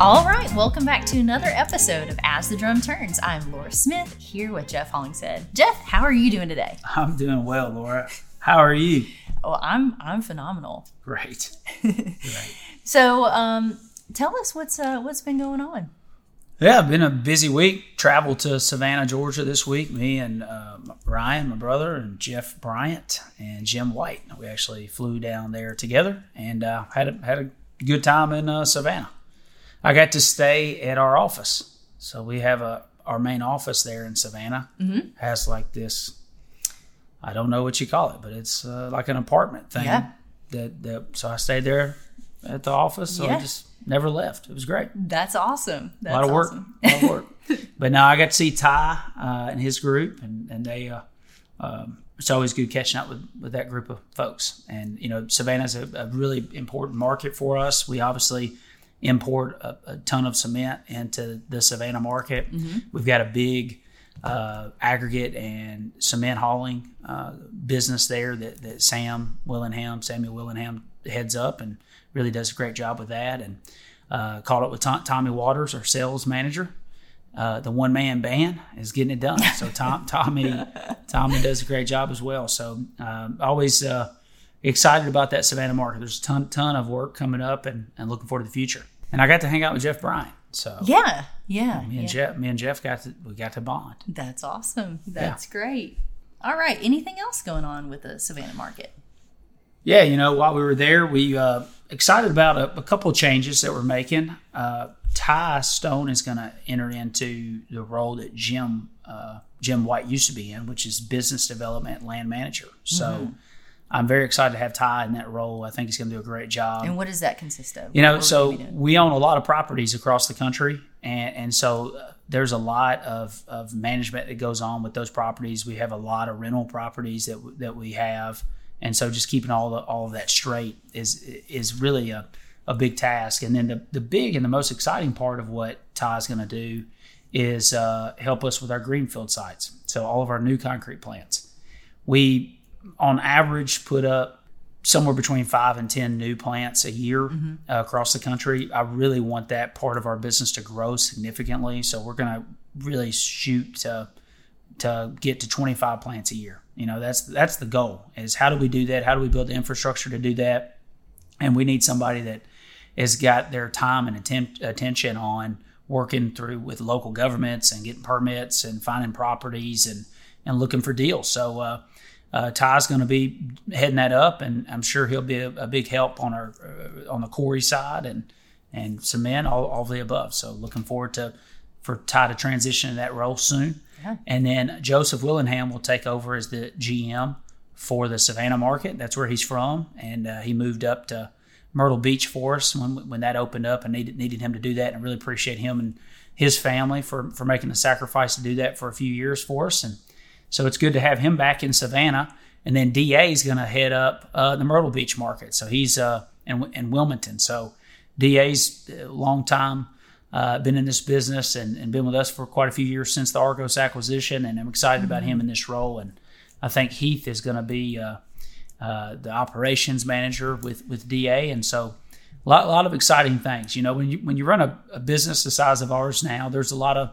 All right, welcome back to another episode of As the Drum Turns. I'm Lora Smith here with Jeff Hollingshead. Jeff, how are you doing today? I'm doing well, Lora. How are you? Oh, I'm I'm phenomenal. Great. Great. So, um, tell us what's uh, what's been going on. Yeah, been a busy week. Traveled to Savannah, Georgia this week. Me and uh, Ryan, my brother, and Jeff Bryant and Jim White. We actually flew down there together and uh, had a, had a good time in uh, Savannah. I got to stay at our office. So we have a our main office there in Savannah Mm-hmm. has like this. I don't know what you call it, but it's uh, like an apartment thing. Yeah. That, that so I stayed there at the office. So Yeah. I just never left. It was great. That's awesome. That's a lot of work. awesome. A lot of work. but now I got to see Ty uh, and his group, and and they. Uh, um, it's always good catching up with, with that group of folks. And you know, Savannah's a, a really important market for us. We obviously import a, a ton of cement into the Savannah market. We've got a big uh, aggregate and cement hauling uh, business there that, that Sam Willingham, Samuel Willingham heads up and really does a great job with that. And uh, caught up with Tom, Tommy Waters, our sales manager. Uh, the one man band is getting it done. So Tom, Tommy, Tommy does a great job as well. So um, always uh, excited about that Savannah market. There's a ton, ton of work coming up, and, and looking forward to the future. And I got to hang out with Jeff Bryant. So Yeah, yeah. me and yeah. Jeff, me and Jeff got to we got to bond. That's awesome. That's great. All right. Anything else going on with the Savannah market? Yeah, you know, while we were there, we uh, excited about a, a couple of changes that we're making. Uh, Ty Stone is going to enter into the role that Jim uh, Jim White used to be in, which is business development land manager. So I'm very excited to have Ty in that role. I think he's going to do a great job. And what does that consist of? You know, What so we be doing? we own a lot of properties across the country, and and so uh, there's a lot of, of management that goes on with those properties. We have a lot of rental properties that that we have, and so just keeping all the, all of that straight is is really a, a big task. And then the the big and the most exciting part of what Ty's going to do is uh, help us with our greenfield sites. So all of our new concrete plants, we on average put up somewhere between five and ten new plants a year uh, across the country. I really want that part of our business to grow significantly. So we're going to really shoot to to get to 25 plants a year. You know, that's that's the goal. Is how do we do that? How do we build the infrastructure to do that? And we need somebody that has got their time and atten- attention on working through with local governments and getting permits and finding properties and and looking for deals. So uh, uh, Ty's going to be heading that up, and I'm sure he'll be a, a big help on our uh, on the quarry side and and cement, all, all of the above. So looking forward to for Ty to transition in that role soon. Yeah. And then Joseph Willingham will take over as the GM for the Savannah market. That's where he's from, and uh, he moved up to Myrtle Beach for us when when that opened up, and needed needed him to do that. And I really appreciate him and his family for for making the sacrifice to do that for a few years for us. And so it's good to have him back in Savannah. And then DA is going to head up uh, the Myrtle Beach market. So he's uh, in, in Wilmington. So DA's a long time uh, been in this business and, and been with us for quite a few years since the Argos acquisition. And I'm excited about him in this role. And I think Heath is going to be uh, uh, the operations manager with, with DA. And so a lot, lot of exciting things. You know, when you, when you run a, a business the size of ours now, there's a lot of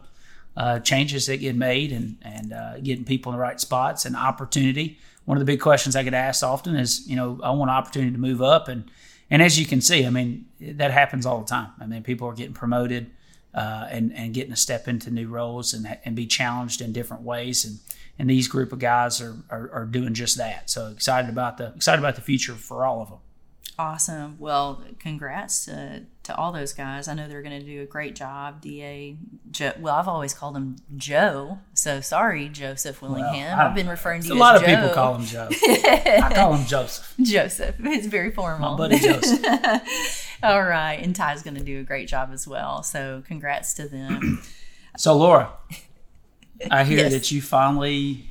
uh, changes that get made and, and uh, getting people in the right spots and opportunity. One of the big questions I get asked often is, you know, I want opportunity to move up. And, and as you can see, I mean, that happens all the time. I mean, people are getting promoted uh, and, and getting to step into new roles and, and be challenged in different ways. And, and these group of guys are, are, are doing just that. So excited about the excited about the future for all of them. Awesome. Well, congrats to, to all those guys. I know they're going to do a great job. Da, Joe, well, I've always called him Joe. So sorry, Joseph Willingham. I- I've been referring to A you lot as of people Joe. call him Joe. I call him Joseph. Joseph. It's very formal. My buddy Joseph. all right, and Ty's going to do a great job as well. So congrats to them. So Lora, I hear Yes. that you finally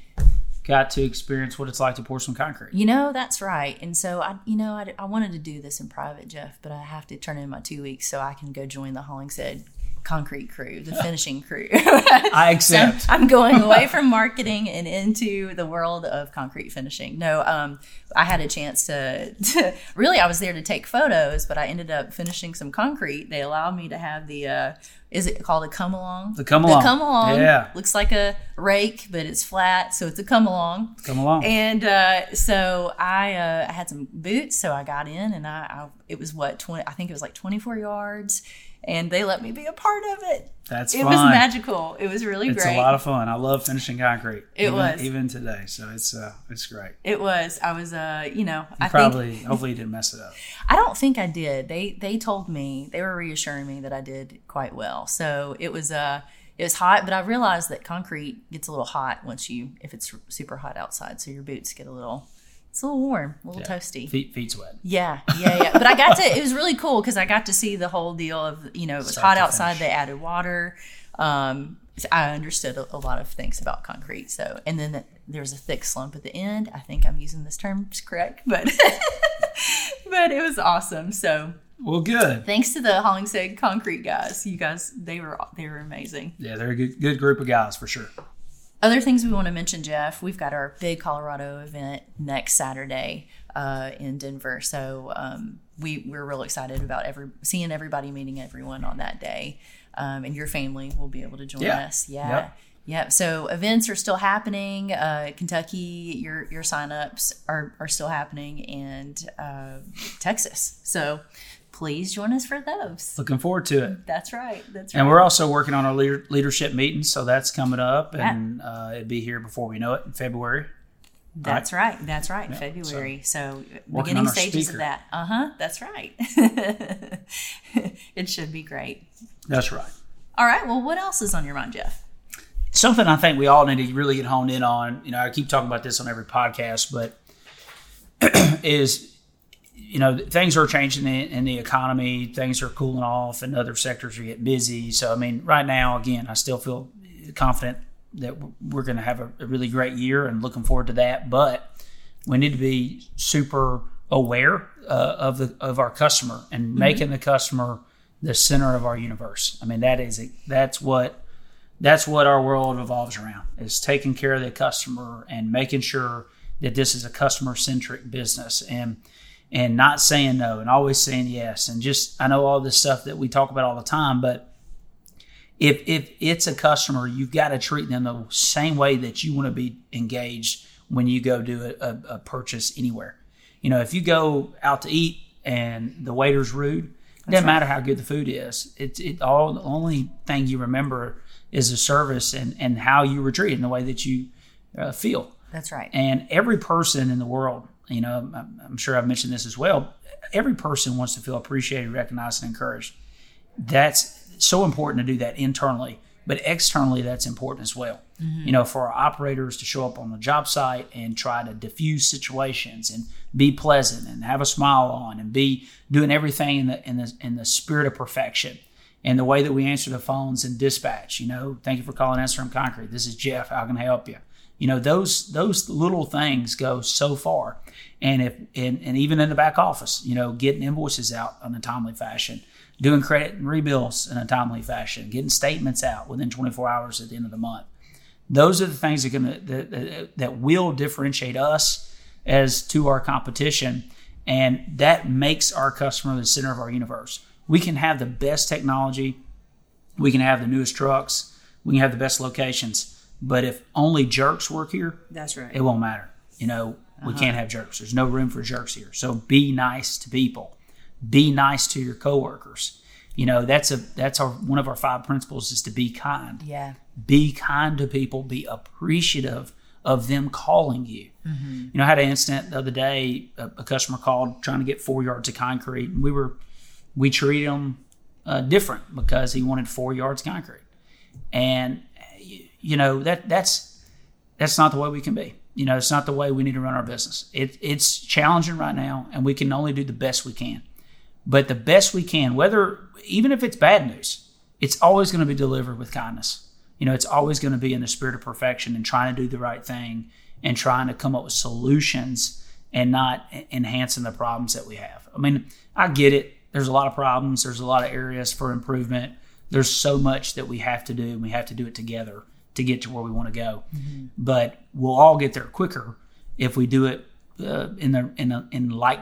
got to experience what it's like to pour some concrete. You know, that's right. And so I, you know, I, I wanted to do this in private, Jeff, but I have to turn in my two weeks so I can go join the Hollingshead concrete crew, the finishing crew. I accept. I'm going away from marketing and into the world of concrete finishing. No, um, I had a chance to, to, really, I was there to take photos, but I ended up finishing some concrete. They allowed me to have the, uh, is it called a come along? The come along. The come along. Yeah. Looks like a rake, but it's flat, so it's a come along. Come along. And uh, so I, uh, I had some boots, so I got in, and I, I it was what twenty, I think it was like 24 yards, and they let me be a part of it. That's It fun. was magical. It was really great. It's a lot of fun. I love finishing concrete. It even, was. even today. So it's uh, it's great. It was. I was. Uh, you know, I think Probably, hopefully, you didn't mess it up. I don't think I did. They they told me they were reassuring me that I did quite well. So it was uh it was hot, but I realized that concrete gets a little hot once you if it's super hot outside. So your boots get a little it's a little warm, a little toasty. Feet, feet sweat. Yeah, yeah, yeah. But I got to. It was really cool because I got to see the whole deal of you know it was Start hot outside. They added water. Um, I understood a, a lot of things about concrete. So and then the, there was a thick slump at the end. I think I'm using this term correct, but but it was awesome. So Well, good. thanks to the Hollingshead Concrete guys. You guys, they were they were amazing. Yeah, they're a good, good group of guys for sure. Other things we want to mention, Jeff. We've got our big Colorado event next Saturday uh, in Denver. So um, we we're real excited about every seeing everybody, meeting everyone on that day, um, and your family will be able to join Yeah. us. Yeah. Yep. Yep. So events are still happening. Uh, Kentucky, your your signups are are still happening, and uh, Texas. So please join us for those. Looking forward to it. That's right. That's right. And we're also working on our leader, leadership meeting, so that's coming up, and uh, it'll be here before we know it in February. That's right. That's right. February. So, Working beginning stages of that. Uh huh. That's right. it should be great. That's right. All right. Well, what else is on your mind, Jeff? Something I think we all need to really get honed in on. You know, I keep talking about this on every podcast, but is you know things are changing in, in the economy. Things are cooling off, and other sectors are getting busy. So, I mean, right now, again, I still feel confident that we're going to have a, a really great year, and looking forward to that. But we need to be super aware uh, of the of our customer and making the customer the center of our universe. I mean, that is that's what that's what our world revolves around is taking care of the customer and making sure that this is a customer centric business and and not saying no and always saying yes and just I know all this stuff that we talk about all the time but if if it's a customer you've got to treat them the same way that you want to be engaged when you go do a, a, a purchase anywhere. You know if you go out to eat and the waiter's rude it doesn't matter how good the food is. It's it all the only thing you remember is the service and and how you were treated and the way that you uh, feel. That's right. and every person in the world, you know, I'm, sure I've mentioned this as well. Every person wants to feel appreciated, recognized, and encouraged. That's so important to do that internally, but externally, that's important as well. Mm-hmm. You know, for our operators to show up on the job site and try to diffuse situations and be pleasant and have a smile on and be doing everything in the in the in the spirit of perfection. And the way that we answer the phones and dispatch, you know, thank you for calling SRM Concrete. This is Jeff. How can I help you? You know, those those little things go so far. And if and, and even in the back office, you know, getting invoices out in a timely fashion, doing credit and rebills in a timely fashion, getting statements out within 24 hours at the end of the month. Those are the things that gonna that, that, that will differentiate us as to our competition, and that makes our customer the center of our universe. We can have the best technology, we can have the newest trucks, we can have the best locations, but if only jerks work here, That's right. it won't matter. You know, we can't have jerks. There's no room for jerks here. So be nice to people. Be nice to your coworkers. You know, that's a that's our one of our five principles is to be kind. Yeah. Be kind to people. Be appreciative of them calling you. You know, I had an incident the other day. A, a customer called trying to get four yards of concrete, and we were we treated him uh, different because he wanted four yards of concrete, and you, you know that that's that's not the way we can be. You know, it's not the way we need to run our business. It, it's challenging right now, and we can only do the best we can. But the best we can, whether even if it's bad news, it's always going to be delivered with kindness. You know, it's always going to be in the spirit of perfection and trying to do the right thing and trying to come up with solutions and not enhancing the problems that we have. I mean, I get it. There's a lot of problems. There's a lot of areas for improvement. there's so much that we have to do, and we have to do it together to get to where we want to go. But we'll all get there quicker if we do it uh, in the in a in like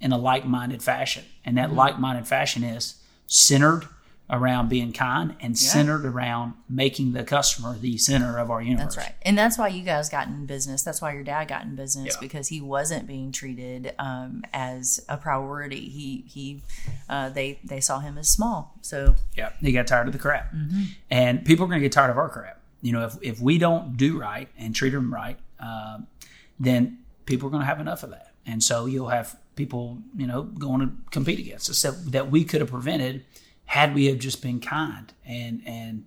in a like minded fashion, and that like minded fashion is centered around being kind and centered around making the customer the center of our universe. That's right. And that's why you guys got in business. That's why your dad got in business Yeah. because he wasn't being treated um, as a priority. He he uh, they they saw him as small. So Yeah, they got tired of the crap, and people are going to get tired of our crap. You know, if if we don't do right and treat them right, um, then people are going to have enough of that, and so you'll have people, you know, going to compete against us that, that we could have prevented had we have just been kind and and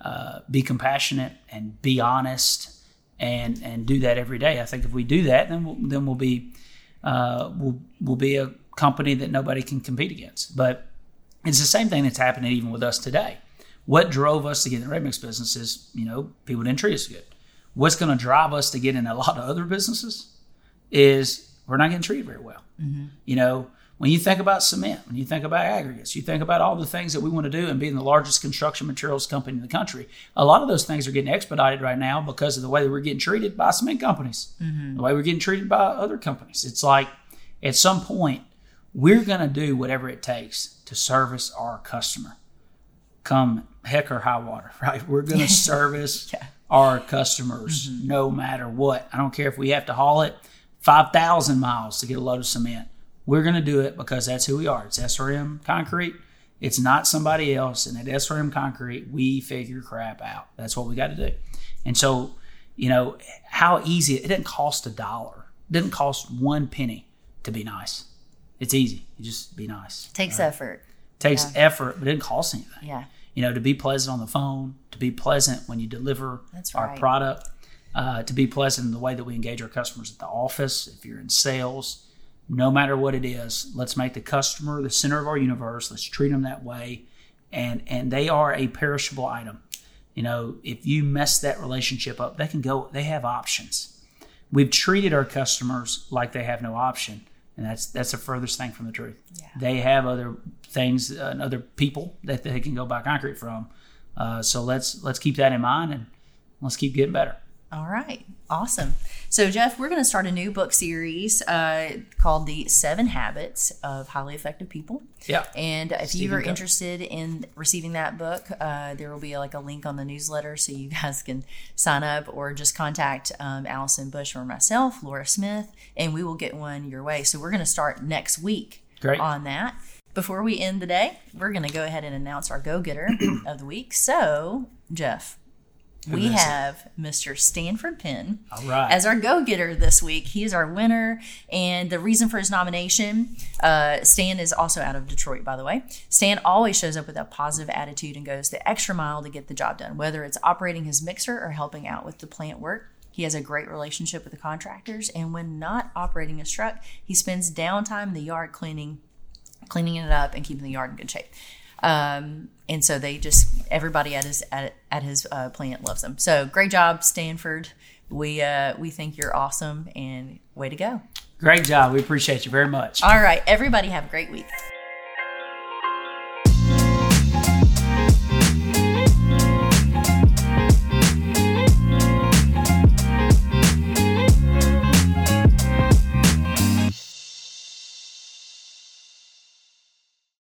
uh, be compassionate and be honest and and do that every day. I think if we do that, then we'll, then we'll be uh, we'll we'll be a company that nobody can compete against. But it's the same thing that's happening even with us today. What drove us to get in the ready mix business is, you know, people didn't treat us good. What's going to drive us to get in a lot of other businesses is we're not getting treated very well. Mm-hmm. You know, when you think about cement, when you think about aggregates, you think about all the things that we want to do and being the largest construction materials company in the country, a lot of those things are getting expedited right now because of the way that we're getting treated by cement companies, mm-hmm. the way we're getting treated by other companies. It's like at some point, we're going to do whatever it takes to service our customer. Come heck or high water, right? We're going to service our customers mm-hmm. no matter what. I don't care if we have to haul it 5,000 miles to get a load of cement. We're going to do it because that's who we are. It's SRM Concrete. It's not somebody else. And at SRM Concrete, we figure crap out. That's what we got to do. And so, you know, how easy it didn't cost a dollar. It didn't cost one penny to be nice. It's easy. You just be nice. takes effort. Takes effort, but it didn't cost anything. Yeah. You know, to be pleasant on the phone, to be pleasant when you deliver That's our product, uh, to be pleasant in the way that we engage our customers at the office. If you're in sales, no matter what it is, let's make the customer the center of our universe. Let's treat them that way, and and they are a perishable item. You know, if you mess that relationship up, they can go. They have options. We've treated our customers like they have no option, and that's that's the furthest thing from the truth. They have other things uh, and other people that they can go buy concrete from. Uh, so let's let's keep that in mind and let's keep getting better. All right. Awesome. So, Jeff, we're going to start a new book series uh, called The Seven Habits of Highly Effective People. Yeah. And if you are Covey. interested in receiving that book, uh, there will be like a link on the newsletter so you guys can sign up or just contact um, Allison Bush or myself, Lora Smith, and we will get one your way. So, we're going to start next week Great. on that. Before we end the day, we're going to go ahead and announce our go getter of the week. So, Jeff, we is it? have Mr. Stanford Penn All right. as our go getter this week. He is our winner. And the reason for his nomination uh, Stan is also out of Detroit, by the way. Stan always shows up with a positive attitude and goes the extra mile to get the job done, whether it's operating his mixer or helping out with the plant work. He has a great relationship with the contractors, and when not operating his truck, he spends downtime in the yard cleaning, cleaning it up and keeping the yard in good shape. Um, and so they just everybody at his at, at his uh, plant loves him. So great job, Stanford. We uh, we think you're awesome and way to go. Great job. We appreciate you very much. All right, everybody have a great week.